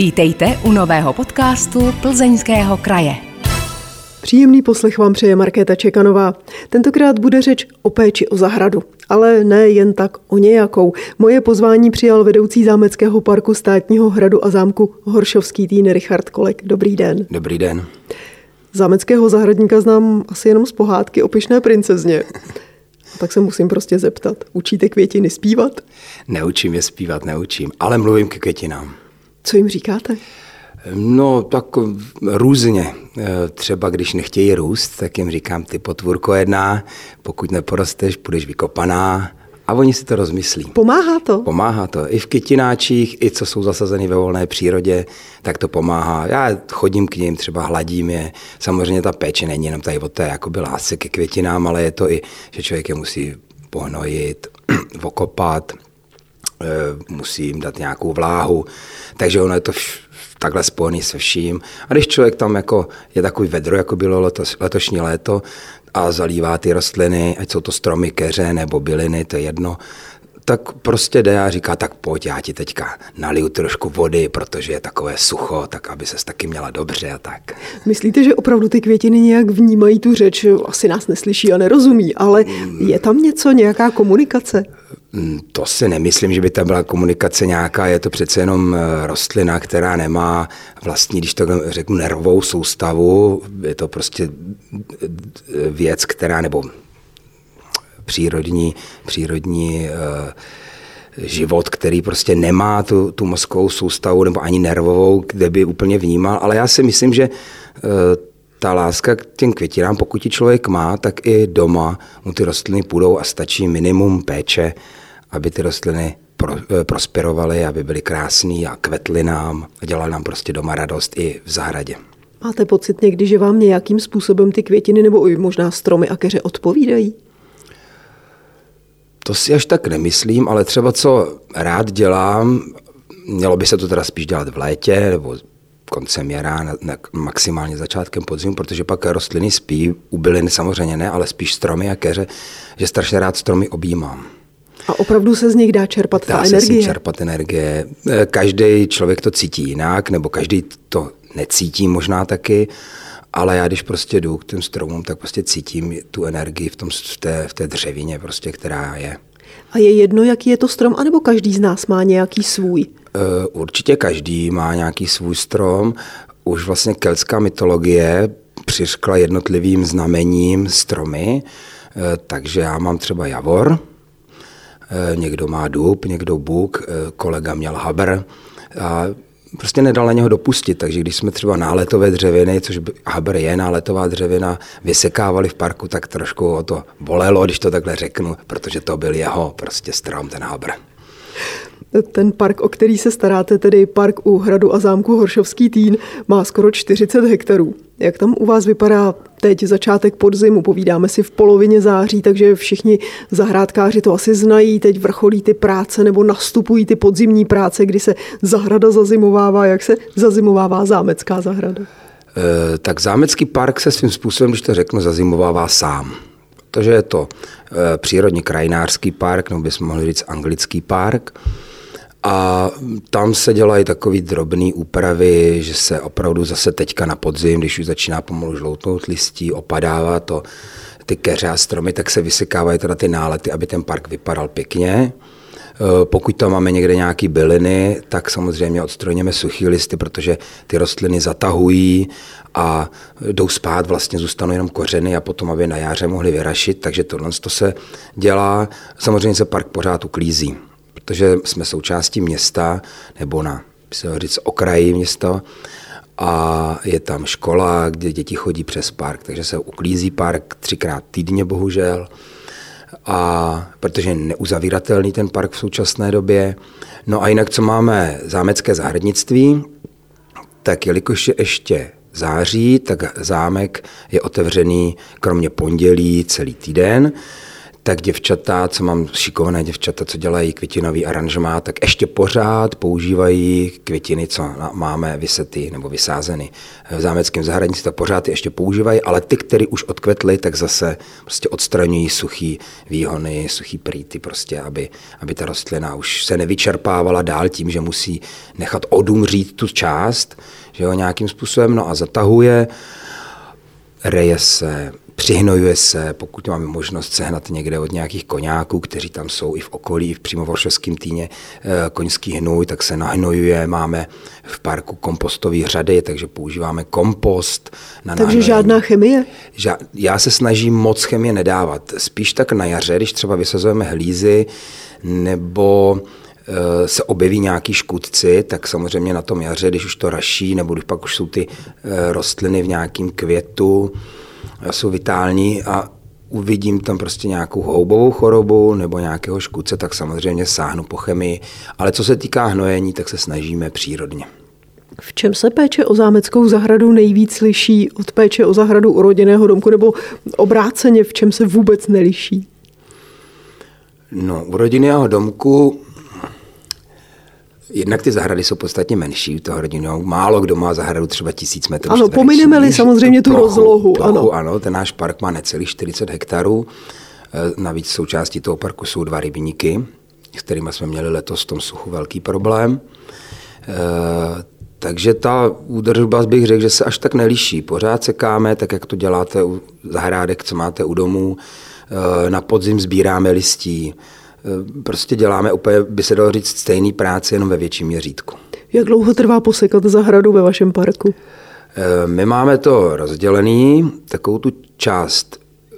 Vítejte u nového podcastu Plzeňského kraje. Příjemný poslech vám přeje Markéta Čekanová. Tentokrát bude řeč o péči o zahradu, ale ne jen tak o nějakou. Moje pozvání přijal vedoucí zámeckého parku státního hradu a zámku Horšovský tým Richard Kolek. Dobrý den. Dobrý den. Zámeckého zahradníka znám asi jenom z pohádky o pyšné princezně. Tak se musím prostě zeptat. Učíte květiny zpívat? Neučím je zpívat, neučím, ale mluvím ke květinám. Co jim říkáte? No, tak různě. Třeba když nechtějí růst, tak jim říkám, ty potvůrko jedná, pokud neporosteš, budeš vykopaná. A oni si to rozmyslí. Pomáhá to? Pomáhá to. I v kytináčích, i co jsou zasazeny ve volné přírodě, tak to pomáhá. Já chodím k ním, třeba hladím je. Samozřejmě ta péče není jenom tady o té jakoby lásce ke květinám, ale je to i, že člověk je musí pohnojit, okopat, eh, musí jim dát nějakou vláhu. Takže ono je to vš- takhle spojený se vším. A když člověk tam jako je takový vedro, jako bylo letos, letošní léto, a zalívá ty rostliny, ať jsou to stromy, keře nebo byliny, to je jedno, tak prostě jde a říká, tak pojď, já ti teďka naliju trošku vody, protože je takové sucho, tak aby ses taky měla dobře a tak. Myslíte, že opravdu ty květiny nějak vnímají tu řeč? Asi nás neslyší a nerozumí, ale je tam něco, nějaká komunikace? Mm, to si nemyslím, že by tam byla komunikace nějaká, je to přece jenom eh, rostlina, která nemá vlastní, když to řeknu, nervovou soustavu, je to prostě eh, věc, která, nebo přírodní, přírodní uh, život, který prostě nemá tu, tu mozkovou soustavu nebo ani nervovou, kde by úplně vnímal, ale já si myslím, že ta láska k těm květinám, pokud ji člověk má, tak i doma mu ty rostliny půjdou a stačí minimum péče, aby ty rostliny pro, eh, prosperovaly, aby byly krásné a kvetly nám a dělali nám prostě doma radost i v zahradě. Máte pocit někdy, že vám nějakým způsobem ty květiny nebo i možná stromy a keře odpovídají? To si až tak nemyslím, ale třeba co rád dělám, mělo by se to teda spíš dělat v létě nebo koncem jara, na, na, maximálně začátkem podzimu, protože pak rostliny spí, u bylin samozřejmě ne, ale spíš stromy a keře, že strašně rád stromy objímám. A opravdu se z nich dá čerpat dá ta se energie? Z čerpat energie. Každý člověk to cítí jinak, nebo každý to necítí možná taky, ale já když prostě jdu k těm stromům, tak prostě cítím tu energii v, tom, v, té, v té dřevině, prostě, která je. A je jedno, jaký je to strom, anebo každý z nás má nějaký svůj? Určitě každý má nějaký svůj strom. Už vlastně keltská mytologie přiškla jednotlivým znamením stromy, takže já mám třeba javor, někdo má dub, někdo buk, kolega měl habr a prostě nedal na něho dopustit, takže když jsme třeba náletové dřeviny, což habr je náletová dřevina, vysekávali v parku, tak trošku o to bolelo, když to takhle řeknu, protože to byl jeho prostě strom, ten habr. Ten park, o který se staráte, tedy park u hradu a zámku Horšovský týn, má skoro 40 hektarů. Jak tam u vás vypadá teď začátek podzimu? Povídáme si v polovině září, takže všichni zahrádkáři to asi znají. Teď vrcholí ty práce nebo nastupují ty podzimní práce, kdy se zahrada zazimovává. Jak se zazimovává zámecká zahrada? E, tak zámecký park se svým způsobem, když to řeknu, zazimovává sám. Protože je to e, přírodně krajinářský park, nebo bychom mohli říct anglický park. A tam se dělají takové drobné úpravy, že se opravdu zase teďka na podzim, když už začíná pomalu žloutnout listí, opadává to ty keře a stromy, tak se vysekávají teda ty nálety, aby ten park vypadal pěkně. Pokud tam máme někde nějaké byliny, tak samozřejmě odstrojíme suchý listy, protože ty rostliny zatahují a jdou spát, vlastně zůstanou jenom kořeny a potom, aby na jaře mohly vyrašit, takže tohle to se dělá. Samozřejmě se park pořád uklízí protože jsme součástí města, nebo na se říct, okraji města, a je tam škola, kde děti chodí přes park, takže se uklízí park třikrát týdně, bohužel, a protože je neuzavíratelný ten park v současné době. No a jinak, co máme? Zámecké zahradnictví, tak jelikož je ještě září, tak zámek je otevřený kromě pondělí celý týden, tak děvčata, co mám šikovné děvčata, co dělají květinový aranžmá, tak ještě pořád používají květiny, co máme vysety nebo vysázeny v zámeckém zahradnictví, tak pořád je ještě používají, ale ty, které už odkvetly, tak zase prostě odstraňují suchý výhony, suchý prýty, prostě, aby, aby ta rostlina už se nevyčerpávala dál tím, že musí nechat odumřít tu část, že jo, nějakým způsobem, no a zatahuje, reje se, přihnojuje se, pokud máme možnost sehnat někde od nějakých koňáků, kteří tam jsou i v okolí, v přímo v Oršovském týně eh, koňský hnůj, tak se nahnojuje. Máme v parku kompostové řady, takže používáme kompost. Na takže nahnojení. žádná chemie? Já se snažím moc chemie nedávat. Spíš tak na jaře, když třeba vysazujeme hlízy nebo eh, se objeví nějaký škůdci, tak samozřejmě na tom jaře, když už to raší, nebo když pak už jsou ty eh, rostliny v nějakém květu, jsou vitální a uvidím tam prostě nějakou houbovou chorobu nebo nějakého škůdce, tak samozřejmě sáhnu po chemii. Ale co se týká hnojení, tak se snažíme přírodně. V čem se péče o zámeckou zahradu nejvíc liší od péče o zahradu u rodinného domku nebo obráceně, v čem se vůbec neliší? No, u rodinného domku Jednak ty zahrady jsou podstatně menší toho rodinou. Málo kdo má zahradu třeba tisíc metrů Ano, pomineme-li samozřejmě tu plochu, rozlohu. Plochu, ano. ano, ten náš park má necelých 40 hektarů. E, navíc součástí toho parku jsou dva rybníky, s kterými jsme měli letos v tom suchu velký problém. E, takže ta údržba bych řekl, že se až tak neliší. Pořád sekáme, tak jak to děláte u zahrádek, co máte u domů. E, na podzim sbíráme listí, Eh, prostě děláme úplně, by se dalo říct, stejný práci, jenom ve větším měřítku. Jak dlouho trvá posekat zahradu ve vašem parku? Eh, my máme to rozdělený, takovou tu část, eh,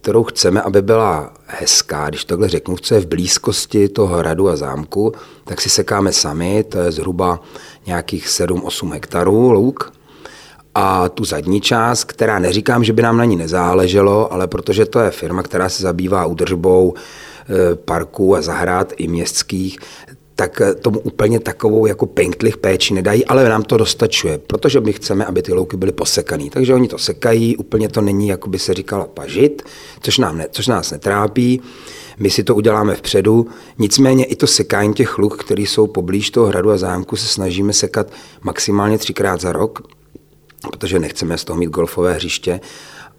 kterou chceme, aby byla hezká, když takhle řeknu, co je v blízkosti toho hradu a zámku, tak si sekáme sami, to je zhruba nějakých 7-8 hektarů louk. A tu zadní část, která neříkám, že by nám na ní nezáleželo, ale protože to je firma, která se zabývá údržbou Eh, parků a zahrad i městských, tak eh, tomu úplně takovou jako penktlich péči nedají, ale nám to dostačuje, protože my chceme, aby ty louky byly posekané. Takže oni to sekají, úplně to není, jako by se říkalo, pažit, což, nám ne, což nás netrápí. My si to uděláme vpředu, nicméně i to sekání těch luk, které jsou poblíž toho hradu a zámku, se snažíme sekat maximálně třikrát za rok, protože nechceme z toho mít golfové hřiště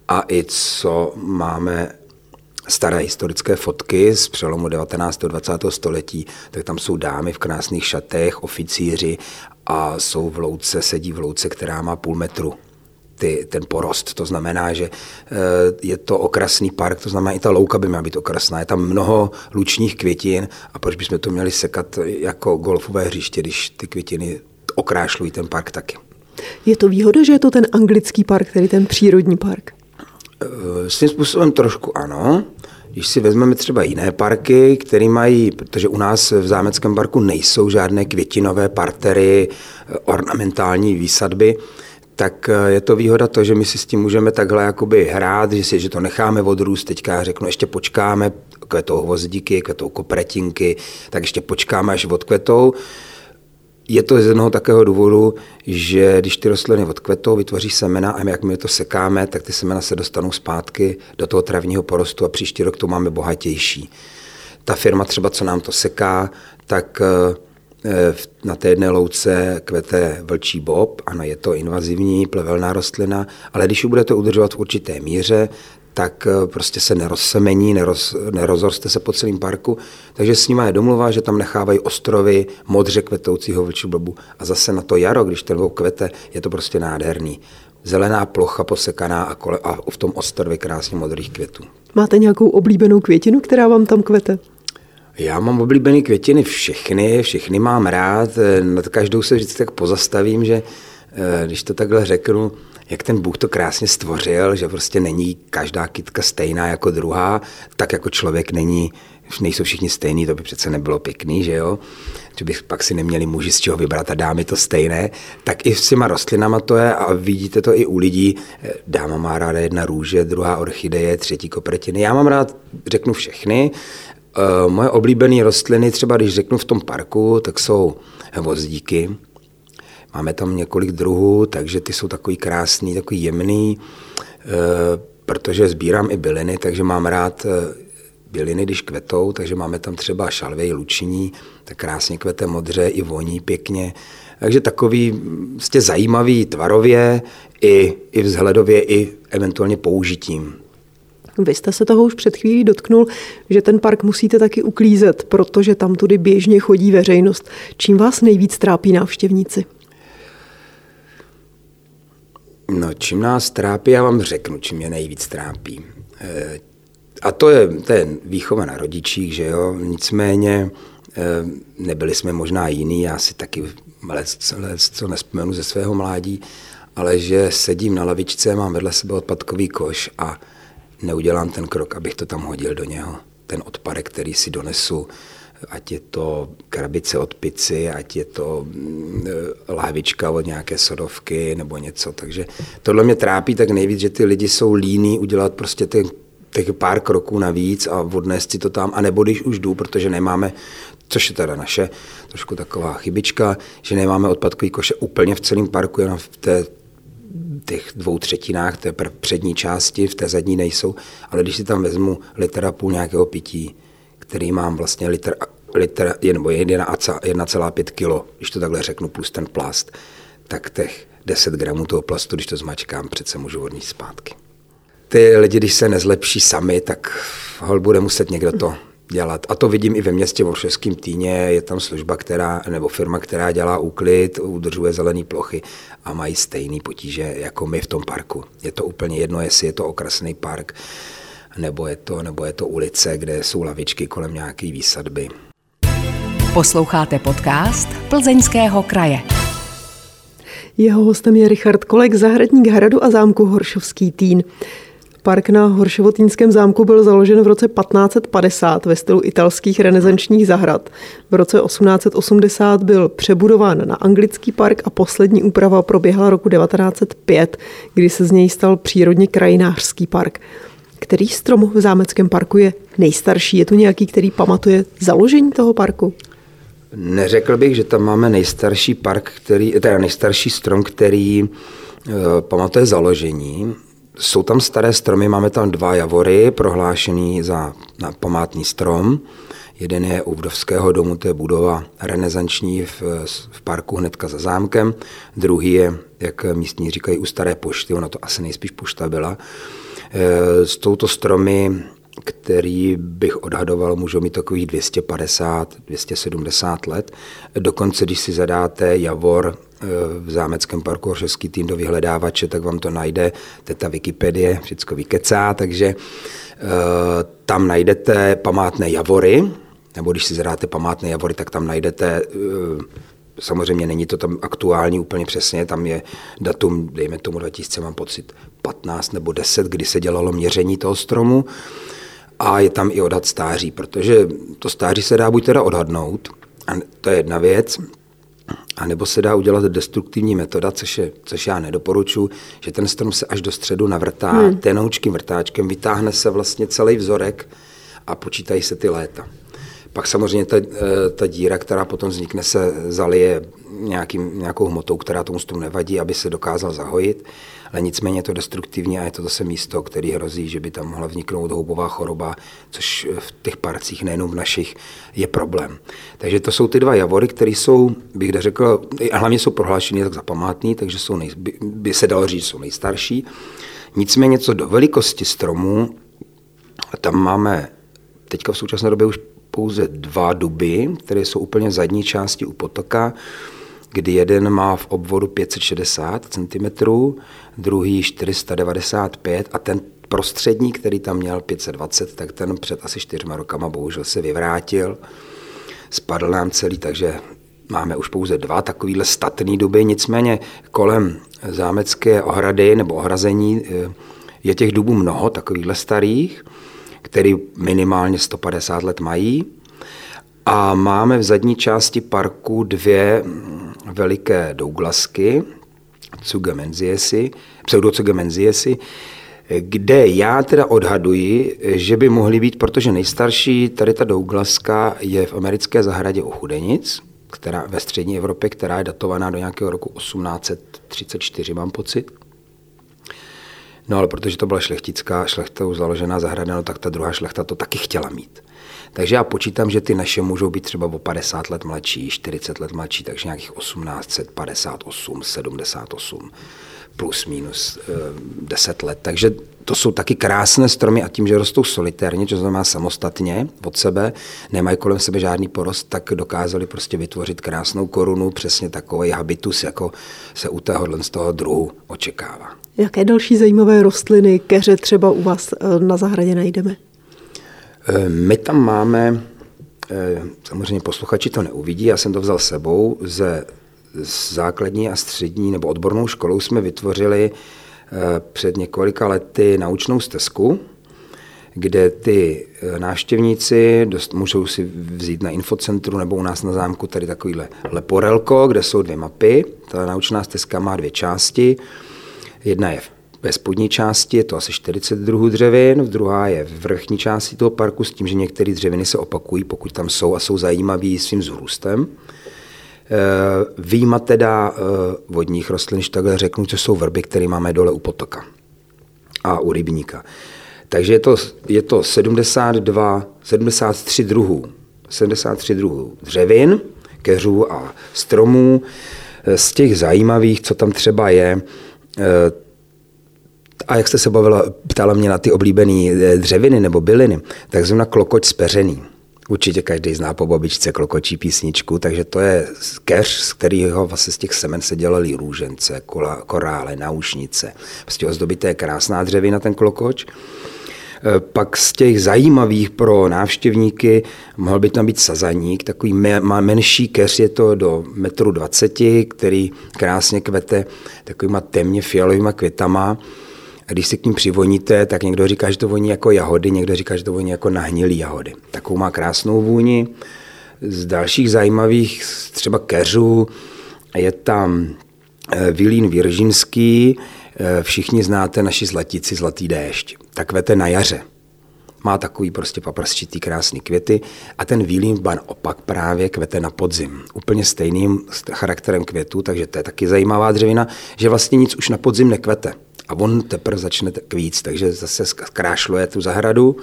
a i co máme staré historické fotky z přelomu 19. a 20. století, tak tam jsou dámy v krásných šatech, oficíři a jsou v louce, sedí v louce, která má půl metru ty, ten porost. To znamená, že eh, je to okrasný park, to znamená, i ta louka by měla být okrasná. Je tam mnoho lučních květin a proč bychom to měli sekat jako golfové hřiště, když ty květiny okrášlují ten park taky. Je to výhoda, že je to ten anglický park, tedy ten přírodní park? Eh, svým způsobem trošku ano. Když si vezmeme třeba jiné parky, které mají, protože u nás v Zámeckém parku nejsou žádné květinové partery, eh, ornamentální výsadby, tak eh, je to výhoda to, že my si s tím můžeme takhle jakoby hrát, že si že to necháme odrůst, teďka já řeknu, ještě počkáme, kvetou hvozdíky, kvetou kopretinky, tak ještě počkáme, až odkvetou. Je to z jednoho takého důvodu, že když ty rostliny odkvetou, vytvoří semena a my, jak my to sekáme, tak ty semena se dostanou zpátky do toho travního porostu a příští rok to máme bohatější. Ta firma třeba, co nám to seká, tak eh, na té jedné louce kvete vlčí bob, ano, je to invazivní plevelná rostlina, ale když ji budete udržovat v určité míře, tak eh, prostě se nerozsemení, neroz, nerozroste se po celém parku. Takže s nimi je domluva, že tam nechávají ostrovy modře kvetoucího vlčí A zase na to jaro, když ten kvete, je to prostě nádherný. Zelená plocha posekaná a, kole, a v tom ostrově krásně modrých květů. Máte nějakou oblíbenou květinu, která vám tam kvete? Já mám oblíbené květiny všechny, všechny mám rád. Nad každou se vždycky tak pozastavím, že eh, když to takhle řeknu, jak ten Bůh to krásně stvořil, že prostě není každá kytka stejná jako druhá, tak jako člověk není, nejsou všichni stejný, to by přece nebylo pěkný, že jo? Že bych pak si neměli muži z čeho vybrat a dámy to stejné, tak i s těma rostlinama to je a vidíte to i u lidí. Dáma má ráda jedna růže, druhá orchideje, třetí kopretiny. Já mám rád, řeknu všechny, eh, Moje oblíbené rostliny, třeba když řeknu v tom parku, tak jsou hvozdíky, Máme tam několik druhů, takže ty jsou takový krásný, takový jemný, eh, protože sbírám i byliny, takže mám rád eh, byliny, když kvetou, takže máme tam třeba šalvej lučiní, tak krásně kvete modře i voní pěkně. Takže takový vlastně zajímavý tvarově i, i vzhledově, i eventuálně použitím. Vy jste se toho už před chvílí dotknul, že ten park musíte taky uklízet, protože tam tudy běžně chodí veřejnost. Čím vás nejvíc trápí návštěvníci? No, čím nás trápí, já vám řeknu, čím mě nejvíc trápí. Eh, a to je, to je výchova na rodičích, že jo, nicméně eh, nebyli jsme možná jiný, já si taky let, let, co nespomenu ze svého mládí, ale že sedím na lavičce, mám vedle sebe odpadkový koš a neudělám ten krok, abych to tam hodil do něho. Ten odpadek, který si donesu, ať je to krabice od pici, ať je to mm, lávička od nějaké sodovky nebo něco. Takže tohle mě trápí tak nejvíc, že ty lidi jsou líní udělat prostě ten těch pár kroků navíc a odnést si to tam, a nebo když už jdu, protože nemáme, což je teda naše trošku taková chybička, že nemáme odpadkový koše úplně v celém parku, jenom v té těch dvou třetinách té přední části, v té zadní nejsou, ale když si tam vezmu litr a půl nějakého pití, který mám vlastně litr, litr nebo 1,5 kilo, když to takhle řeknu, plus ten plast, tak těch 10 gramů toho plastu, když to zmačkám, přece můžu odníst zpátky. Ty lidi, když se nezlepší sami, tak hol bude muset někdo to dělat. A to vidím i ve městě v týně, je tam služba, která, nebo firma, která dělá úklid, udržuje zelené plochy a mají stejný potíže jako my v tom parku. Je to úplně jedno, jestli je to okrasný park, nebo je to, nebo je to ulice, kde jsou lavičky kolem nějaké výsadby. Posloucháte podcast Plzeňského kraje. Jeho hostem je Richard Kolek, zahradník hradu a zámku Horšovský týn. Park na Horšovotínském zámku byl založen v roce 1550 ve stylu italských renesančních zahrad. V roce 1880 byl přebudován na anglický park a poslední úprava proběhla roku 1905, kdy se z něj stal přírodně krajinářský park. Který strom v zámeckém parku je nejstarší? Je tu nějaký, který pamatuje založení toho parku? Neřekl bych, že tam máme nejstarší park, který, teda nejstarší strom, který uh, pamatuje založení. Jsou tam staré stromy, máme tam dva javory prohlášený za na památný strom. Jeden je u Vdovského domu, to je budova renesanční v, v parku hnedka za zámkem. Druhý je, jak místní říkají, u staré pošty, ono to asi nejspíš pošta byla. E, s touto stromy který bych odhadoval, můžou mít takových 250, 270 let. Dokonce, když si zadáte Javor eh, v zámeckém parku Hořovský tým do vyhledávače, tak vám to najde, to je ta Wikipedie, všechno vykecá, takže eh, tam najdete památné Javory, nebo když si zadáte památné Javory, tak tam najdete eh, Samozřejmě není to tam aktuální úplně přesně, tam je datum, dejme tomu 2000, mám pocit, 15 nebo 10, kdy se dělalo měření toho stromu a je tam i odhad stáří, protože to stáří se dá buď teda odhadnout, a to je jedna věc, a nebo se dá udělat destruktivní metoda, což, je, což já nedoporučuji, že ten strom se až do středu navrtá hmm. tenoučkým vrtáčkem, vytáhne se vlastně celý vzorek a počítají se ty léta. Pak samozřejmě ta, eh, ta díra, která potom vznikne, se zalije nějakým, nějakou hmotou, která tomu stromu nevadí, aby se dokázal zahojit ale nicméně je to destruktivní a je to zase místo, který hrozí, že by tam mohla vzniknout houbová choroba, což v těch parcích, nejenom v našich, je problém. Takže to jsou ty dva javory, které jsou, bych řekl, hlavně jsou prohlášeny tak za památný, takže jsou nej, by, by se dalo říct, jsou nejstarší. Nicméně co do velikosti stromů, tam máme teďka v současné době už pouze dva duby, které jsou úplně v zadní části u potoka kdy jeden má v obvodu 560 cm, druhý 495 a ten prostřední, který tam měl 520, tak ten před asi čtyřma rokama bohužel se vyvrátil, spadl nám celý, takže máme už pouze dva takovýhle statný duby, nicméně kolem zámecké ohrady nebo ohrazení eh, je těch dubů mnoho takovýchhle starých, který minimálně 150 let mají. A máme v zadní části parku dvě veliké Douglasky, Cugemenziesi, kde já teda odhaduji, že by mohly být, protože nejstarší tady ta Douglaska je v americké zahradě u Chudenic, která ve střední Evropě, která je datovaná do nějakého roku 1834, mám pocit. No ale protože to byla šlechtická, šlechtou založená zahrada, no tak ta druhá šlechta to taky chtěla mít. Takže já počítám, že ty naše můžou být třeba o 50 let mladší, 40 let mladší, takže nějakých 1858, 78 plus minus 10 let. Takže to jsou taky krásné stromy a tím, že rostou solitérně, to znamená samostatně od sebe, nemají kolem sebe žádný porost, tak dokázali prostě vytvořit krásnou korunu, přesně takový habitus, jako se u tohohle z toho druhu očekává. Jaké další zajímavé rostliny, keře třeba u vás eh, na zahradě najdeme? Eh, my tam máme, eh, samozřejmě posluchači to neuvidí, já jsem to vzal sebou, ze základní a střední nebo odbornou školou jsme vytvořili před několika lety naučnou stezku, kde ty návštěvníci dost, můžou si vzít na infocentru nebo u nás na zámku tady takovýhle leporelko, kde jsou dvě mapy. Ta naučná stezka má dvě části. Jedna je ve spodní části, je to asi 40 druhů dřevin, druhá je v vrchní části toho parku s tím, že některé dřeviny se opakují, pokud tam jsou a jsou zajímavý svým zrůstem. Eh, výjima teda eh, vodních rostlin, když takhle řeknu, co jsou vrby, které máme dole u potoka a u rybníka. Takže je to, je to 72, 73 druhů, 73 druhů dřevin, keřů a stromů. Eh, z těch zajímavých, co tam třeba je, a jak jste se bavila, ptala mě na ty oblíbené dřeviny nebo byliny, tak zrovna klokoč speřený. Určitě každý zná po babičce klokočí písničku, takže to je keř, z kterého vlastně z těch semen se dělaly růžence, korále, naušnice. Prostě ozdobité krásná dřevina, ten klokoč. Eh, pak z těch zajímavých pro návštěvníky mohl by tam být sazaník, takový menší keř, je to do metru 20, který krásně kvete takovýma temně fialovými květama když se k ním přivoníte, tak někdo říká, že to voní jako jahody, někdo říká, že to voní jako nahnilý jahody. Takovou má krásnou vůni. Z dalších zajímavých, třeba keřů, je tam eh, Vilín Viržinský, eh, všichni znáte naši zlatici Zlatý déšť. Tak kvete na jaře. Má takový prostě paprstitý krásný květy a ten Vilín ban opak právě kvete na podzim. Úplně stejným charakterem květů, takže to je taky zajímavá dřevina, že vlastně nic už na podzim nekvete a on teprve začne kvíc, takže zase zkrášluje tu zahradu.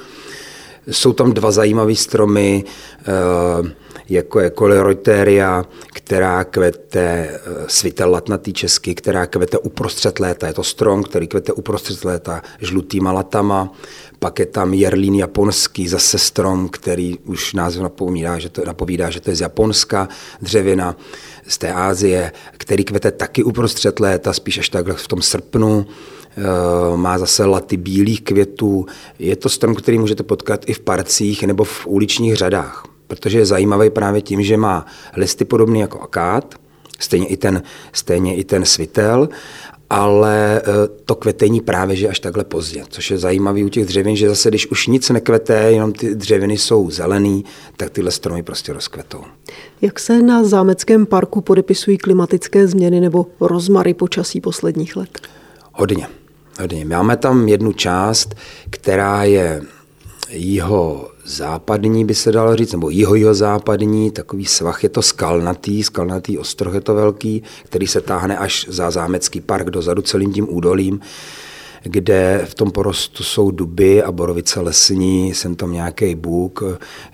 Jsou tam dva zajímavé stromy, eh, jako je Coleroteria, která kvete eh, svitel latnatý česky, která kvete uprostřed léta. Je to strom, který kvete uprostřed léta žlutýma latama. Pak je tam Jerlín japonský, zase strom, který už název napovídá, že to, napovídá, že to je z Japonska dřevina z té Ázie, který kvete taky uprostřed léta, spíš až takhle v tom srpnu. Eh, má zase laty bílých květů. Je to strom, který můžete potkat i v parcích nebo v uličních řadách, protože je zajímavý právě tím, že má listy podobné jako akát, stejně i ten, stejně i ten svitel, ale eh, to kvetení právě že až takhle pozdě, což je zajímavé u těch dřevin, že zase když už nic nekvete, jenom ty dřeviny jsou zelený, tak tyhle stromy prostě rozkvetou. Jak se na zámeckém parku podepisují klimatické změny nebo rozmary počasí posledních let? Hodně. Máme tam jednu část, která je jeho západní, by se dalo říct, nebo jeho jeho západní, takový svah, je to skalnatý, skalnatý ostroh je to velký, který se táhne až za zámecký park dozadu celým tím údolím, kde v tom porostu jsou duby a borovice lesní, jsem tam nějaký bůk,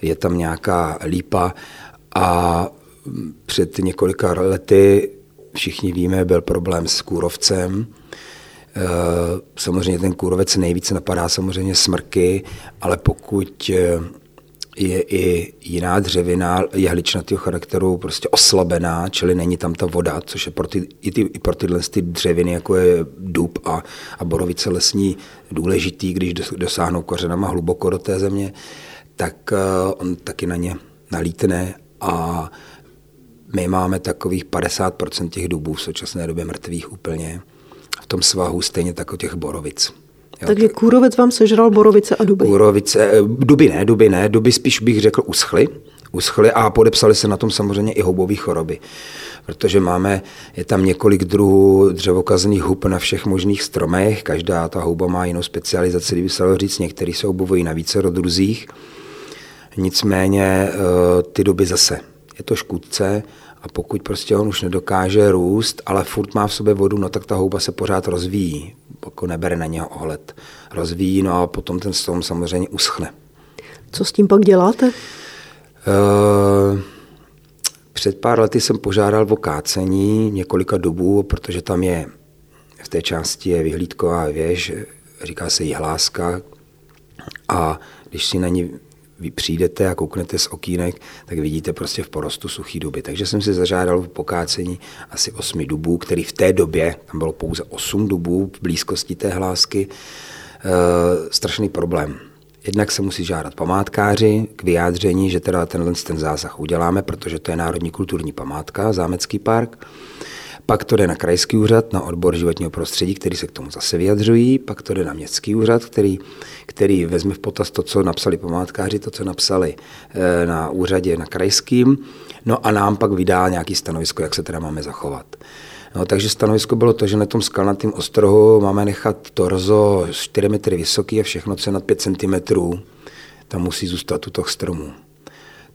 je tam nějaká lípa a před několika lety, všichni víme, byl problém s kůrovcem, samozřejmě ten kůrovec nejvíce napadá samozřejmě smrky, ale pokud eh, je i jiná dřevina jehličnatého charakteru prostě oslabená, čili není tam ta voda, což je pro, ty, i, ty, i pro tyhle ty dřeviny, jako je dub a, a borovice lesní, důležitý, když dosáhnou kořenama hluboko do té země, tak uh, on taky na ně nalítne a my máme takových 50% těch dubů v současné době mrtvých úplně tom svahu, stejně tak o těch borovic. Jo, Takže kůrovec vám sežral borovice a duby? Kůrovice, eh, duby ne, duby ne, duby spíš bych řekl uschly, uschly a podepsali se na tom samozřejmě i houbové choroby. Protože máme, je tam několik druhů dřevokazných hub na všech možných stromech, každá ta houba má jinou specializaci, kdyby se říct, některý se obuvují na více druzích. Nicméně eh, ty duby zase, je to škůdce A pokud prostě on už nedokáže růst, ale furt má v sobě vodu, no tak ta houba se pořád rozvíjí, pokud nebere na něho ohled. Rozvíjí, no a potom ten strom samozřejmě uschne. Co s tím pak děláte? Uh, před pár lety jsem požádal o kácení několika dubů, protože tam je v té části je vyhlídková věž, říká se jihláska a když si na ní vy přijdete a kouknete z okýnek, tak vidíte prostě v porostu suchý duby. Takže jsem si zažádal v pokácení asi osmi dubů, který v té době, tam bylo pouze osm dubů v blízkosti té hlásky, e, strašný problém. Jednak se musí žádat památkáři k vyjádření, že teda tenhle ten zásah uděláme, protože to je Národní kulturní památka, Zámecký park. Pak to jde na krajský úřad, na odbor životního prostředí, který se k tomu zase vyjadřují, pak to jde na městský úřad, který, který vezme v potaz to, co napsali památkáři, to, co napsali eh, na úřadě na krajským, no a nám pak vydá nějaký stanovisko, jak se teda máme zachovat. No, takže stanovisko bylo to, že na tom skalnatém ostrohu máme nechat torzo 4 metry vysoký a všechno, co je nad 5 cm, tam musí zůstat útok stromů.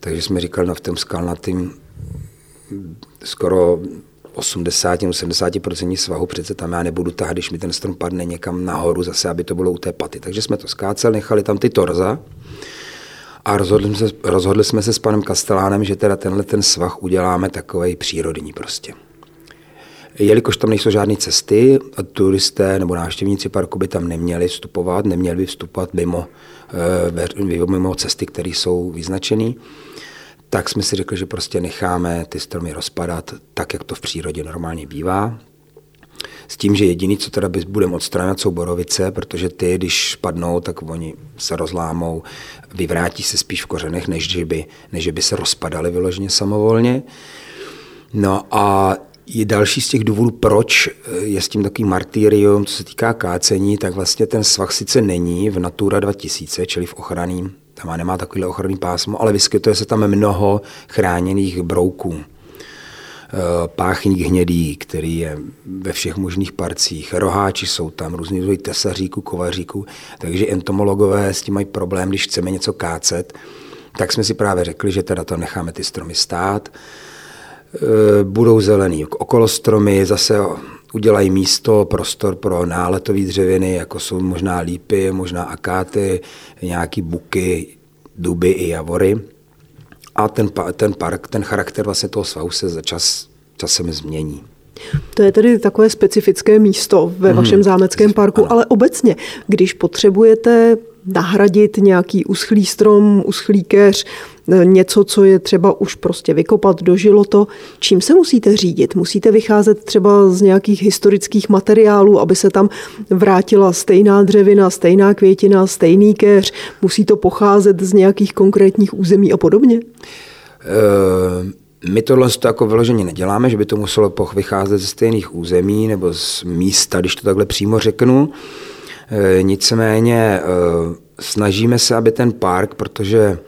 Takže jsme říkali, no v tom skalnatém skoro 80-70% svahu, přece tam já nebudu tahat, když mi ten strom padne někam nahoru zase, aby to bylo u té paty. Takže jsme to skáceli, nechali tam ty torza a rozhodli jsme, rozhodli jsme se s panem Kastelánem, že teda tenhle ten svah uděláme takový přírodní prostě. Jelikož tam nejsou žádné cesty, a turisté nebo návštěvníci parku by tam neměli vstupovat, neměli by vstupovat mimo, eh, mimo cesty, které jsou vyznačené, tak jsme si řekli, že prostě necháme ty stromy rozpadat tak, jak to v přírodě normálně bývá. S tím, že jediný, co teda budeme odstraňovat, jsou borovice, protože ty, když padnou, tak oni se rozlámou, vyvrátí se spíš v kořenech, než že by, než že by se rozpadaly vyloženě samovolně. No a je další z těch důvodů, proč je s tím takový martyrium, co se týká kácení, tak vlastně ten svah sice není v Natura 2000, čili v ochranném tam nemá takovýhle ochranný pásmo, ale vyskytuje se tam mnoho chráněných brouků. E, páchník hnědý, který je ve všech možných parcích, roháči jsou tam, různý druhy tesaříků, kovaříků, takže entomologové s tím mají problém, když chceme něco kácet, tak jsme si právě řekli, že teda to necháme ty stromy stát, e, budou zelený okolo stromy, zase udělají místo, prostor pro náletové dřeviny, jako jsou možná lípy, možná akáty, nějaký buky, duby i javory. A ten, ten park, ten charakter vlastně toho svahu se za čas, časem změní. To je tedy takové specifické místo ve hmm. vašem zámeckém parku, ano. ale obecně, když potřebujete nahradit nějaký uschlý strom, uschlý keř, něco, co je třeba už prostě vykopat, dožilo to. Čím se musíte řídit? Musíte vycházet třeba z nějakých historických materiálů, aby se tam vrátila stejná dřevina, stejná květina, stejný keř? Musí to pocházet z nějakých konkrétních území a podobně? Uh... My tohle to jako vyloženě neděláme, že by to muselo vycházet ze stejných území nebo z místa, když to takhle přímo řeknu. E, nicméně e, snažíme se, aby ten park, protože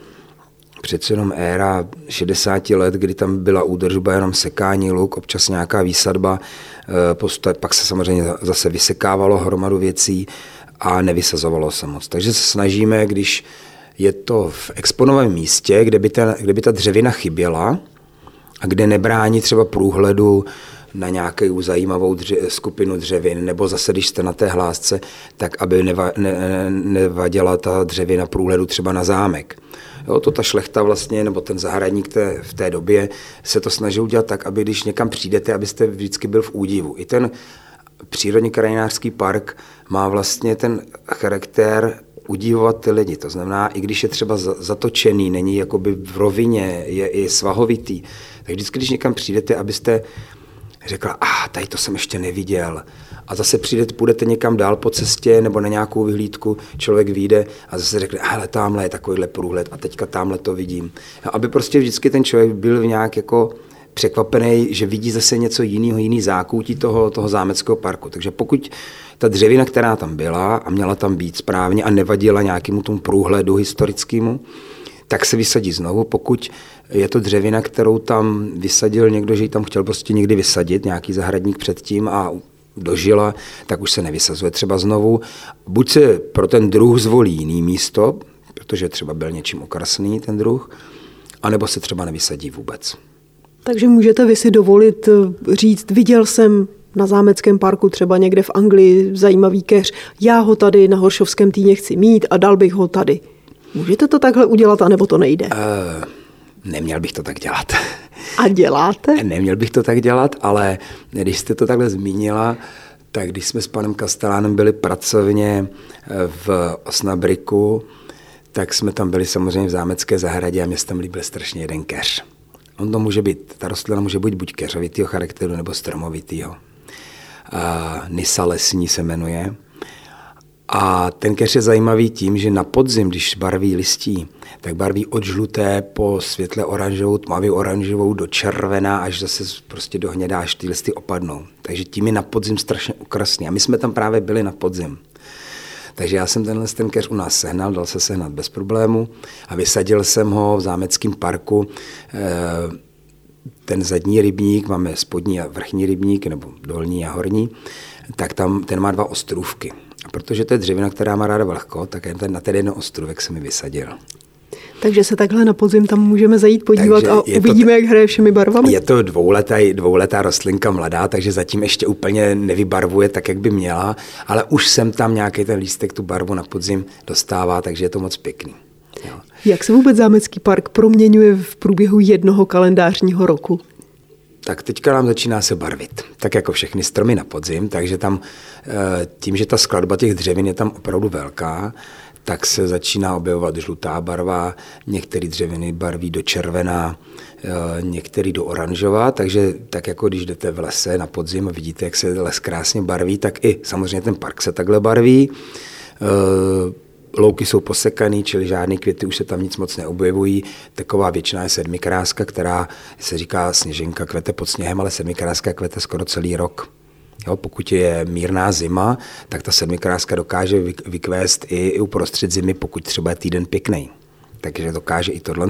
přece jenom éra 60 let, kdy tam byla údržba, jenom sekání luk, občas nějaká výsadba, eh, pak se samozřejmě zase vysekávalo hromadu věcí a nevysazovalo se moc. Takže se snažíme, když je to v exponovaném místě, kde by, ta, kde by ta dřevina chyběla a kde nebrání třeba průhledu na nějakou zajímavou dře, skupinu dřevin, nebo zase, když jste na té hlásce, tak aby neva, ne, nevadila ta dřevina průhledu třeba na zámek. Jo, to ta šlechta vlastně, nebo ten zahradník té, v té době se to snažil udělat tak, aby když někam přijdete, abyste vždycky byl v údivu. I ten přírodní krajinářský park má vlastně ten charakter udívovat ty lidi. To znamená, i když je třeba zatočený, není jakoby v rovině, je i svahovitý, tak vždycky, když někam přijdete, abyste řekla, a ah, tady to jsem ještě neviděl. A zase přijdete, půjdete někam dál po cestě nebo na nějakou vyhlídku, člověk vyjde a zase řekne, hele, tamhle je takovýhle průhled a teďka tamhle to vidím. A aby prostě vždycky ten člověk byl v nějak jako překvapený, že vidí zase něco jiného, jiný zákoutí toho, toho zámeckého parku. Takže pokud ta dřevina, která tam byla a měla tam být správně a nevadila nějakému tomu průhledu historickému, tak se vysadí znovu. Pokud je to dřevina, kterou tam vysadil někdo, že ji tam chtěl prostě někdy vysadit, nějaký zahradník předtím a dožila, tak už se nevysazuje třeba znovu. Buď se pro ten druh zvolí jiný místo, protože třeba byl něčím okrasný ten druh, anebo se třeba nevysadí vůbec. Takže můžete vy si dovolit eh, říct, viděl jsem na zámeckém parku třeba někde v Anglii zajímavý keř, já ho tady na Horšovském týně chci mít a dal bych ho tady. Můžete to takhle udělat, anebo to nejde? Uh, neměl bych to tak dělat. A děláte? Neměl bych to tak dělat, ale když jste to takhle zmínila, tak když jsme s panem Kastelánem byli pracovně eh, v Osnabriku, tak jsme tam byli samozřejmě v zámecké zahradě a mě se tam líbil strašně jeden keř. On to může být, ta rostlina může být buď keřovitýho charakteru nebo stromovitýho. A Nisa lesní se jmenuje. A ten keř je zajímavý tím, že na podzim, když barví listí, tak barví od žluté po světle oranžovou, tmavě oranžovou do červená, až zase prostě do hnědá, až ty listy opadnou. Takže tím je na podzim strašně okrasný. A my jsme tam právě byli na podzim. Takže já jsem tenhle ten keř u nás sehnal, dal se sehnat bez problému a vysadil jsem ho v zámeckém parku. Eh, ten zadní rybník, máme spodní a vrchní rybník, nebo dolní a horní, tak tam ten má dva ostrůvky. Protože to je dřevina, která má ráda vlhko, tak ten, na ten jeden ostrůvek se mi vysadil. Takže se takhle na podzim tam můžeme zajít podívat takže a uvidíme, to, jak hraje všemi barvami? Je to dvouletá, dvouletá rostlinka mladá, takže zatím ještě úplně nevybarvuje tak, jak by měla, ale už jsem tam nějaký ten lístek tu barvu na podzim dostává, takže je to moc pěkný. Jo. Jak se vůbec Zámecký park proměňuje v průběhu jednoho kalendářního roku? Tak teďka nám začíná se barvit, tak jako všechny stromy na podzim, takže tam eh, tím, že ta skladba těch dřevin je tam opravdu velká, tak se začíná objevovat žlutá barva, některé dřeviny barví do červená, eh, některé do oranžová, takže tak jako když jdete v lese na podzim a vidíte, jak se les krásně barví, tak i samozřejmě ten park se takhle barví. Louky jsou posekaný, čili žádné květy už se tam nic moc neobjevují. Taková většina je sedmikráska, která se říká sněženka, kvete pod sněhem, ale sedmikráska kvete skoro celý rok. Jo, pokud je mírná zima, tak ta sedmikráska dokáže vykvést i, uprostřed zimy, pokud třeba je týden pěkný. Takže dokáže i tohle.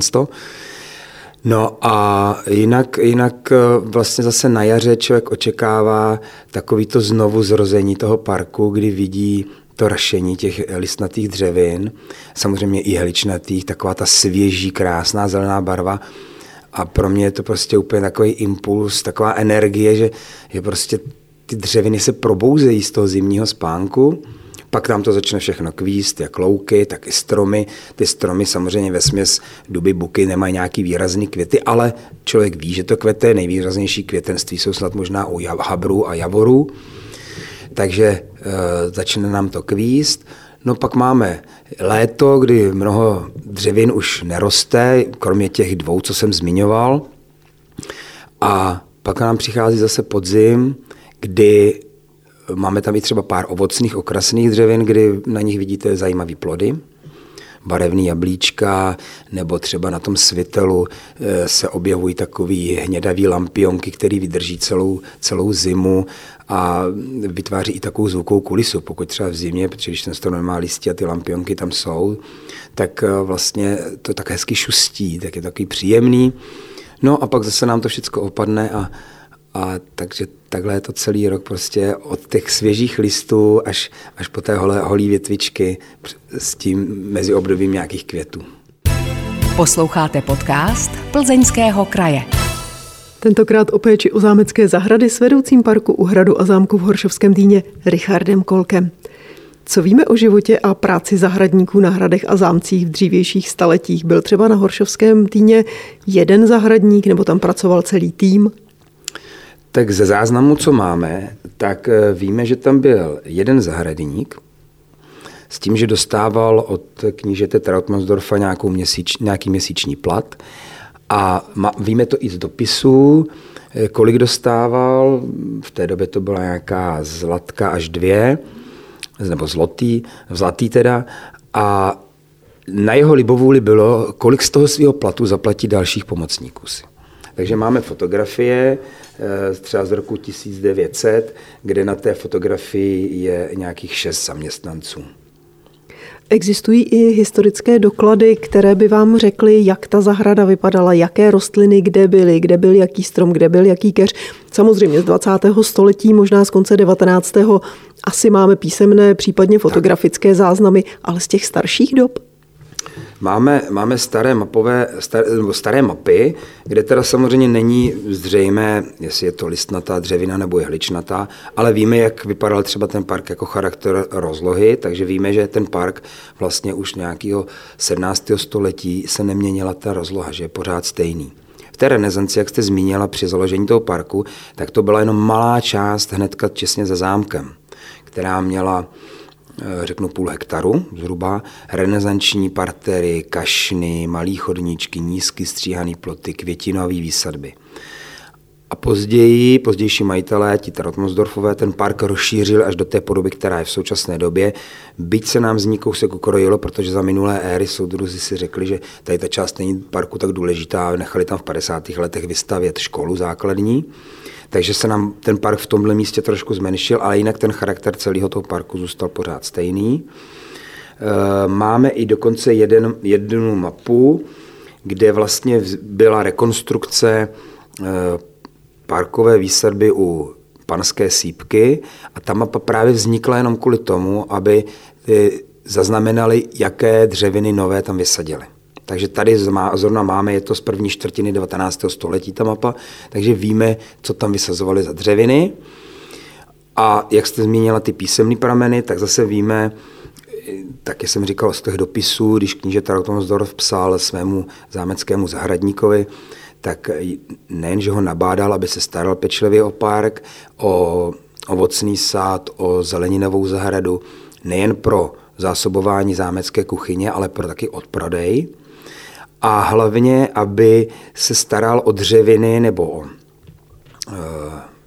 No a jinak, jinak eh, vlastně zase na jaře člověk očekává takový to znovu zrození toho parku, kdy vidí to rašení těch listnatých dřevin, samozřejmě i heličnatých, taková ta svěží, krásná zelená barva. A pro mě je to prostě úplně takový impuls, taková energie, že, že prostě ty dřeviny se probouzejí z toho zimního spánku, pak tam to začne všechno kvíst, jak louky, tak i stromy. Ty stromy samozřejmě ve směs duby, buky nemají nějaký výrazný květy, ale člověk ví, že to kvete. Nejvýraznější květenství jsou snad možná u habru a javorů. Takže e, začne nám to kvíst. No pak máme léto, kdy mnoho dřevin už neroste, kromě těch dvou, co jsem zmiňoval. A pak nám přichází zase podzim, kdy máme tam i třeba pár ovocných okrasných dřevin, kdy na nich vidíte zajímavé plody, barevný jablíčka, nebo třeba na tom svitelu eh, se objevují takový hnědavý lampionky, který vydrží celou, celou zimu a vytváří i takovou zvukovou kulisu. Pokud třeba v zimě, protože když ten strom nemá listí a ty lampionky tam jsou, tak eh, vlastně to tak hezky šustí, tak je takový příjemný. No a pak zase nám to všechno opadne a, a takže takhle je to celý rok prostě od těch svěžích listů až, až po té holé, holí větvičky s tím mezi obdobím nějakých květů. Posloucháte podcast Plzeňského kraje. Tentokrát o péči o zámecké zahrady s vedoucím parku u hradu a zámku v Horšovském dýně Richardem Kolkem. Co víme o životě a práci zahradníků na hradech a zámcích v dřívějších staletích? Byl třeba na Horšovském týně jeden zahradník nebo tam pracoval celý tým? Tak ze záznamu, co máme, tak eh, víme, že tam byl jeden zahradník, s tím, že dostával od knížete Trautmannsdorfa nějakou měsíč, nějaký měsíční plat. A víme to i z dopisů, eh, kolik dostával. V té době to byla nějaká zlatka až dvě, nebo zlotý, zlatý teda. A na jeho libovůli bylo, kolik z toho svého platu zaplatí dalších pomocníků si. Takže máme fotografie eh, třeba z roku 1900, kde na té fotografii je nějakých šest zaměstnanců. Existují i historické doklady, které by vám řekly, jak ta zahrada vypadala, jaké rostliny kde byly, kde byl jaký strom, kde byl jaký keř. Samozřejmě z 20. století, možná z konce 19. asi máme písemné, případně fotografické záznamy, ale z těch starších dob? Máme, máme staré, mapové, nebo staré mapy, kde teda samozřejmě není zřejmé, jestli je to listnatá dřevina nebo jehličnatá, ale víme, jak vypadal třeba ten park jako charakter rozlohy, takže víme, že ten park vlastně už nějakého 17. století se neměnila ta rozloha, že je pořád stejný. V té renesanci, jak jste zmínila při založení toho parku, tak to byla jenom malá část hnedka těsně za zámkem, která měla řeknu půl hektaru zhruba, renesanční partery, kašny, malý chodníčky, nízky stříhaný ploty, květinové výsadby. A později, pozdější majitelé, ti Tarotmosdorfové, ten park rozšířil až do té podoby, která je v současné době. Byť se nám z ní kousek ukrojilo, protože za minulé éry soudruzi si řekli, že tady ta část není parku tak důležitá, nechali tam v 50. letech vystavět školu základní takže se nám ten park v tomhle místě trošku zmenšil, ale jinak ten charakter celého toho parku zůstal pořád stejný. Eh, máme i dokonce jeden, jednu mapu, kde vlastně byla rekonstrukce eh, parkové výsadby u panské sípky a ta mapa právě vznikla jenom kvůli tomu, aby zaznamenali, jaké dřeviny nové tam vysadili. Takže tady zrovna máme, je to z první čtvrtiny 19. století ta mapa, takže víme, co tam vysazovali za dřeviny. A jak jste zmínila ty písemné prameny, tak zase víme, taky jsem říkal z těch dopisů, když kníže Tarotonsdorf psal svému zámeckému zahradníkovi, tak nejen, že ho nabádal, aby se staral pečlivě o park, o ovocný sád, o zeleninovou zahradu, nejen pro zásobování zámecké kuchyně, ale pro taky odprodej a hlavně, aby se staral o dřeviny nebo o e,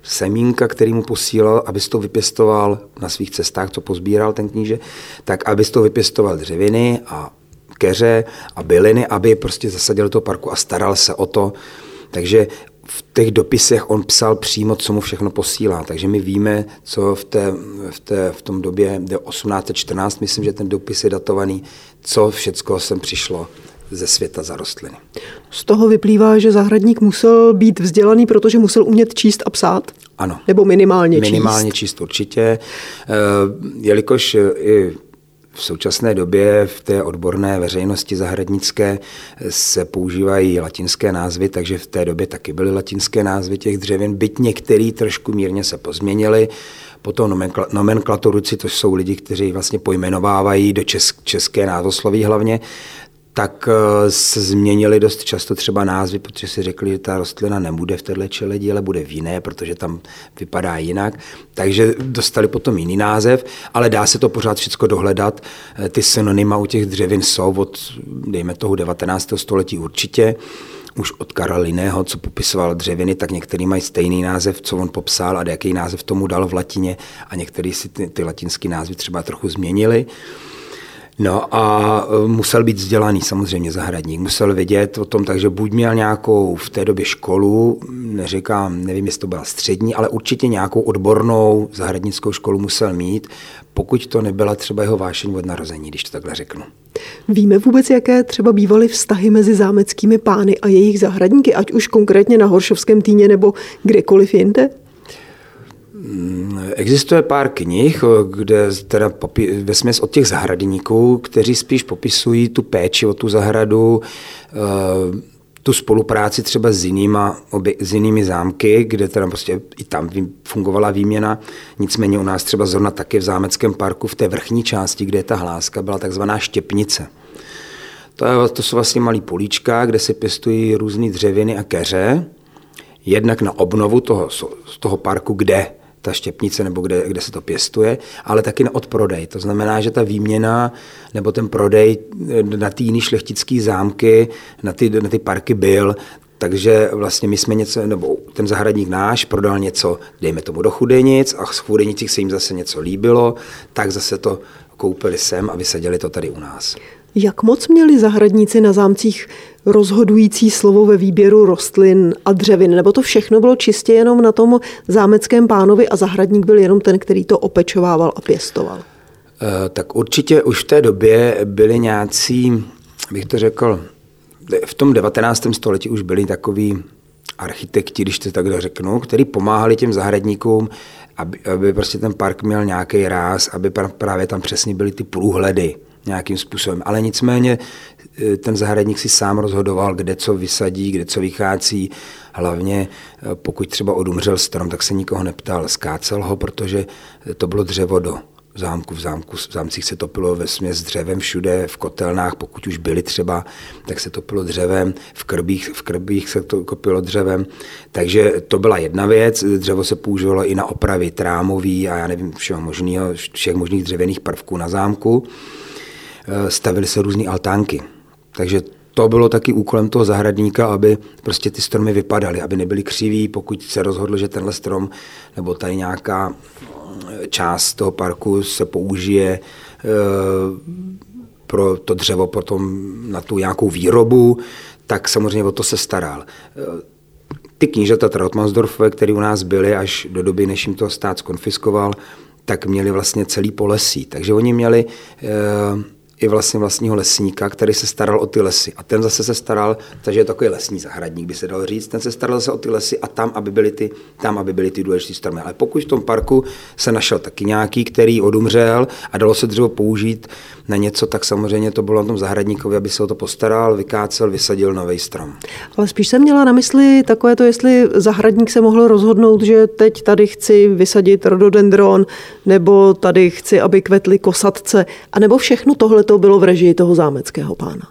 semínka, který mu posílal, abys to vypěstoval na svých cestách, co pozbíral ten kníže, tak abys to vypěstoval dřeviny a keře a byliny, aby prostě zasadil do parku a staral se o to. Takže v těch dopisech on psal přímo, co mu všechno posílá. Takže my víme, co v, té, v, té, v tom době, 1814, myslím, že ten dopis je datovaný, co všecko sem přišlo ze světa za rostliny. Z toho vyplývá, že zahradník musel být vzdělaný, protože musel umět číst a psát? Ano. Nebo minimálně číst? Minimálně číst určitě, eh, jelikož i v současné době v té odborné veřejnosti zahradnické se používají latinské názvy, takže v té době taky byly latinské názvy těch dřevin, byť některý trošku mírně se pozměnili. Potom nomenklaturuci, to jsou lidi, kteří vlastně pojmenovávají do české názvosloví hlavně, tak eh, se změnily dost často třeba názvy, protože si řekli, že ta rostlina nebude v této čeledi, ale bude v jiné, protože tam vypadá jinak. Takže dostali potom jiný název, ale dá se to pořád všechno dohledat. Eh, ty synonyma u těch dřevin jsou od, dejme toho, 19. století určitě už od Karla Liného, co popisoval dřeviny, tak některý mají stejný název, co on popsal a jaký název tomu dal v latině a některý si ty, ty latinské názvy třeba trochu změnili. No a e, musel být vzdělaný samozřejmě zahradník, musel vědět o tom, takže buď měl nějakou v té době školu, neříkám, nevím, jestli to byla střední, ale určitě nějakou odbornou zahradnickou školu musel mít, pokud to nebyla třeba jeho vášeň od narození, když to takhle řeknu. Víme vůbec, jaké třeba bývaly vztahy mezi zámeckými pány a jejich zahradníky, ať už konkrétně na Horšovském týně nebo kdekoliv jinde? Existuje pár knih, kde teda popi- ve směs od těch zahradníků, kteří spíš popisují tu péči o tu zahradu, eh, tu spolupráci třeba s, jinýma, s jinými zámky, kde teda prostě i tam fungovala výměna. Nicméně u nás třeba zrovna taky v zámeckém parku v té vrchní části, kde je ta hláska, byla takzvaná štěpnice. To, je, to jsou vlastně malý políčka, kde se pěstují různé dřeviny a keře, jednak na obnovu toho, toho parku, kde ta štěpnice nebo kde, kde se to pěstuje, ale taky na odprodej. To znamená, že ta výměna nebo ten prodej eh, na ty jiné šlechtické zámky, na ty, na ty parky byl, takže vlastně my jsme něco, nebo ten zahradník náš prodal něco, dejme tomu do chudenic a z chudenicích se jim zase něco líbilo, tak zase to koupili sem a vysadili to tady u nás. Jak moc měli zahradníci na zámcích rozhodující slovo ve výběru rostlin a dřevin? Nebo to všechno bylo čistě jenom na tom zámeckém pánovi a zahradník byl jenom ten, který to opečovával a pěstoval? Eh, tak určitě už v té době byli nějací, bych to řekl, v tom 19. století už byli takový architekti, když to takhle řeknu, který pomáhali těm zahradníkům, aby, aby prostě ten park měl nějaký ráz, aby právě tam přesně byly ty průhledy nějakým způsobem. Ale nicméně eh, ten zahradník si sám rozhodoval, kde co vysadí, kde co vychází. Hlavně eh, pokud třeba odumřel strom, tak se nikoho neptal, skácel ho, protože to bylo dřevo do zámku, v zámku, v zámcích se topilo ve směs dřevem všude, v kotelnách, pokud už byly třeba, tak se topilo dřevem, v krbích, v krbích se to kopilo dřevem. Takže to byla jedna věc, dřevo se používalo i na opravy trámový a já nevím, všeho možného, všech možných dřevěných prvků na zámku. Eh, stavily se různé altánky. Takže to bylo taky úkolem toho zahradníka, aby prostě ty stromy vypadaly, aby nebyly křiví, pokud se rozhodl, že tenhle strom nebo tady nějaká část toho parku se použije eh, pro to dřevo potom na tu nějakou výrobu, tak samozřejmě o to se staral. Eh, ty knížata Trautmannsdorfové, které u nás byly až do doby, než jim to stát skonfiskoval, tak měli vlastně celý polesí. Takže oni měli eh, i vlastně vlastního lesníka, který se staral o ty lesy. A ten zase se staral, takže je takový lesní zahradník, by se dal říct, ten se staral zase o ty lesy a tam, aby byly ty, tam, aby byly ty důležité stromy. Ale pokud v tom parku se našel taky nějaký, který odumřel a dalo se dřevo použít na něco, tak samozřejmě to bylo na tom zahradníkovi, aby se o to postaral, vykácel, vysadil nový strom. Ale spíš jsem měla na mysli takové to, jestli zahradník se mohl rozhodnout, že teď tady chci vysadit rododendron, nebo tady chci, aby kvetly kosatce, anebo všechno tohle to bylo v režii toho zámeckého pána.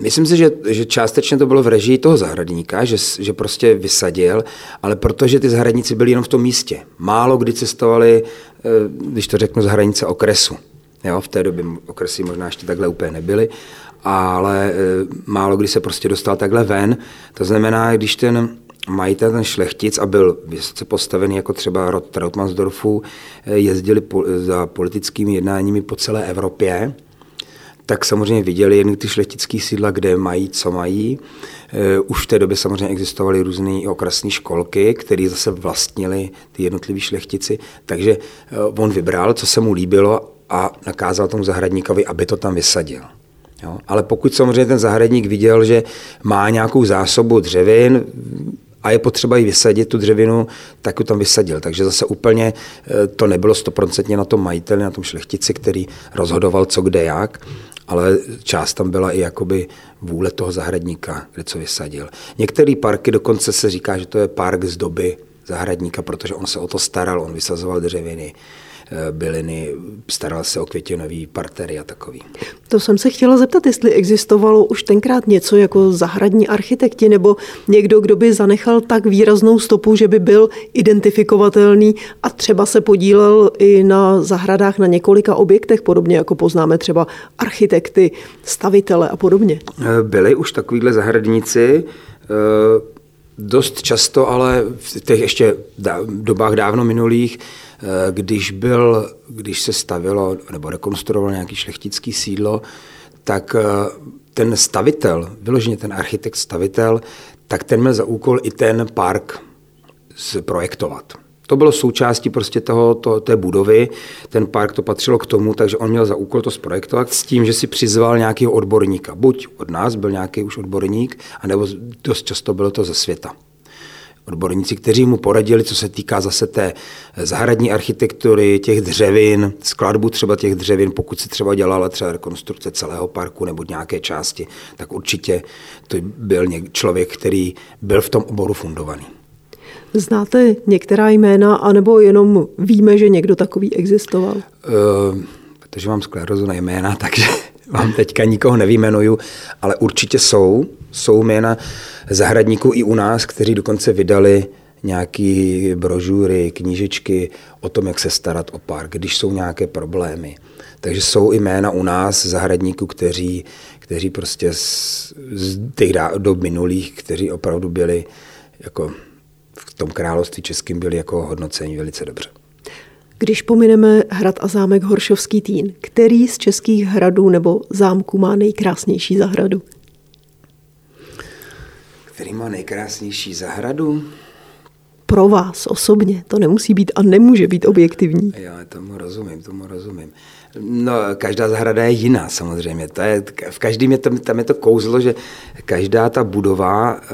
Myslím si, že, že částečně to bylo v režii toho zahradníka, že, že prostě vysadil, ale protože ty zahradníci byli jenom v tom místě. Málo kdy cestovali, eh, když to řeknu, z hranice okresu. Jo, v té době okresy možná ještě takhle úplně nebyly, ale e, málo kdy se prostě dostal takhle ven. To znamená, když ten majitel, ten šlechtic a byl vysoce postavený jako třeba Rod Trautmannsdorfu, e, jezdili po, za politickými jednáními po celé Evropě, tak samozřejmě viděli jen ty šlechtické sídla, kde mají, co mají. E, už v té době samozřejmě existovaly různé okresní školky, které zase vlastnili ty jednotliví šlechtici, takže on vybral, co se mu líbilo a nakázal tomu zahradníkovi, aby to tam vysadil. Jo? Ale pokud samozřejmě ten zahradník viděl, že má nějakou zásobu dřevin a je potřeba ji vysadit, tu dřevinu, tak ji tam vysadil. Takže zase úplně eh, to nebylo stoprocentně na tom majiteli, na tom šlechtici, který rozhodoval co kde jak, ale část tam byla i jakoby vůle toho zahradníka, kde co vysadil. Některé parky dokonce se říká, že to je park z doby zahradníka, protože on se o to staral, on vysazoval dřeviny. Eh, byliny, staral se o květinový partery a takový. To jsem se chtěla zeptat, jestli existovalo už tenkrát něco jako zahradní architekti nebo někdo, kdo by zanechal tak výraznou stopu, že by byl identifikovatelný a třeba se podílel i na zahradách na několika objektech, podobně jako poznáme třeba architekty, stavitele a podobně. Eh, byli už takovýhle zahradníci, eh, dost často, ale v těch ještě dobách dávno minulých když, byl, když se stavilo nebo rekonstruovalo nějaký šlechtický sídlo, tak eh, ten stavitel, vyloženě ten architekt stavitel, tak ten měl za úkol i ten park zprojektovat. To bylo součástí prostě toho, to, té budovy, ten park to patřilo k tomu, takže on měl za úkol to zprojektovat s tím, že si přizval nějakého odborníka. Buď od nás byl nějaký už odborník, anebo dost často bylo to ze světa odborníci, kteří mu poradili, co se týká zase té zahradní architektury, těch dřevin, skladbu třeba těch dřevin, pokud se třeba dělala třeba rekonstrukce celého parku nebo nějaké části, tak určitě to byl člověk, který byl v tom oboru fundovaný. Znáte některá jména, anebo jenom víme, že někdo takový existoval? Uh, protože mám sklerozu na jména, takže vám teďka nikoho nevýjmenuju, ale určitě jsou, jsou jména zahradníků i u nás, kteří dokonce vydali nějaké brožury, knížečky o tom, jak se starat o park, když jsou nějaké problémy. Takže jsou i jména u nás zahradníků, kteří, kteří prostě z, z těch dob minulých, kteří opravdu byli jako v tom království českým byli jako hodnocení velice dobře. Když pomineme hrad a zámek Horšovský Týn, který z českých hradů nebo zámků má nejkrásnější zahradu? Který má nejkrásnější zahradu? Pro vás osobně, to nemusí být a nemůže být objektivní. Já tomu rozumím, tomu rozumím. No, každá zahrada je jiná samozřejmě. To je, v každém je tam, tam je to kouzlo, že každá ta budova eh,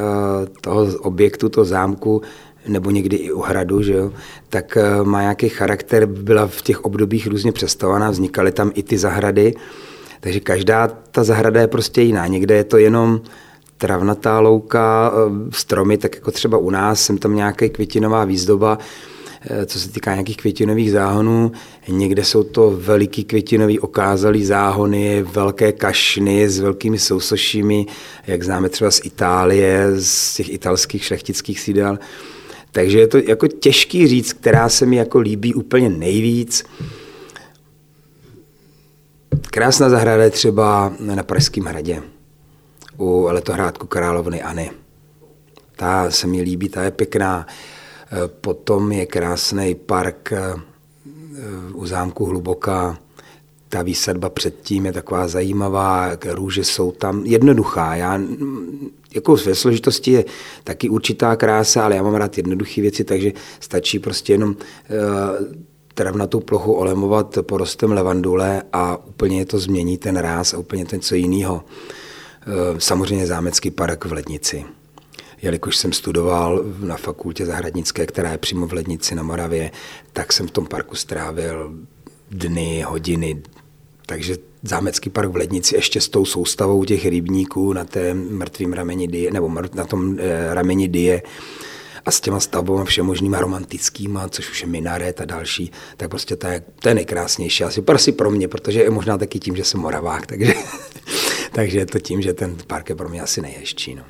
toho objektu, toho zámku nebo někdy i u hradu, že jo, tak eh, má nějaký charakter, byla v těch obdobích různě přestavaná, vznikaly tam i ty zahrady, Takže každá ta zahrada je prostě jiná. Někde je to jenom travnatá louka, eh, stromy, tak jako třeba u nás, jsem tam nějaká květinová výzdoba, eh, co se týká nějakých květinových záhonů. Někde jsou to veliký květinový okázalý záhony, velké kašny s velkými sousošími, jak známe třeba z Itálie, z těch italských šlechtických sídel. Takže je to jako těžký říct, která se mi jako líbí úplně nejvíc. Krásná zahrada je třeba na Pražském hradě u letohrádku KrálovnyAny. Ta se mi líbí, ta je pěkná. Potom je krásný park eh, u zámku Hluboká. Ta výsadba předtím je taková zajímavá, růže jsou tam jednoduchá. Já, jako ve složitosti je taky určitá krása, ale já mám rád jednoduché věci, takže stačí prostě jenom uh, travnatou plochu olemovat porostem levandule a úplně to změní ten ráz a úplně to něco jiného. Eh, samozřejmě zámecký park v Lednici. Jelikož jsem studoval na fakultě zahradnické, která je přímo v Lednici na Moravě, tak jsem v tom parku strávil dny, hodiny. Takže zámecký park v Lednici ještě s tou soustavou těch rybníků na té mrtvým rameni die, nebo na tom eh, rameni die, a s těma stavbama všemožnýma romantickýma, což už je minaret a další, tak prostě to je, to je nejkrásnější. Asi prostě pro mě, protože je možná taky tím, že jsem moravák, takže, takže je to tím, že ten park je pro mě asi nejhezčí. No.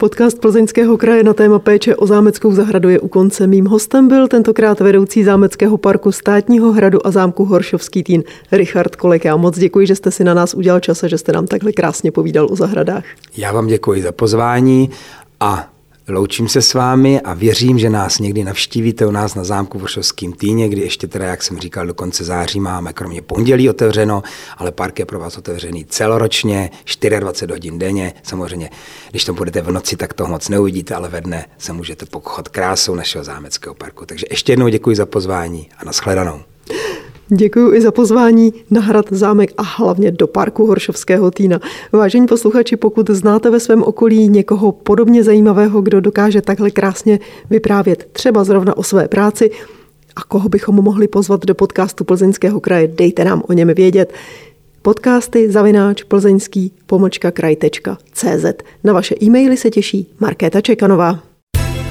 Podcast Plzeňského kraje na téma péče o zámeckou zahradu je u konce. Mým hostem byl tentokrát vedoucí zámeckého parku státního hradu a zámku Horšovský týn Richard Kolek. Já moc děkuji, že jste si na nás udělal čas a že jste nám takhle krásně povídal o zahradách. Já vám děkuji za pozvání a Loučím se s vámi a věřím, že nás někdy navštívíte u nás na zámku v Vršovském týně, kdy ještě teda, jak jsem říkal, do konce září máme kromě pondělí otevřeno, ale park je pro vás otevřený celoročně, 24 hodin denně. Samozřejmě, když tam budete v noci, tak toho moc neuvidíte, ale ve dne se můžete pokochot krásou našeho zámeckého parku. Takže ještě jednou děkuji za pozvání a nashledanou. Děkuji i za pozvání na hrad, zámek a hlavně do parku Horšovského týna. Vážení posluchači, pokud znáte ve svém okolí někoho podobně zajímavého, kdo dokáže takhle krásně vyprávět třeba zrovna o své práci, a koho bychom mohli pozvat do podcastu Plzeňského kraje, dejte nám o něm vědět. Podcasty zavináč plzeňský pomlčka kraj.cz. Na vaše e-maily se těší Markéta Čekanová.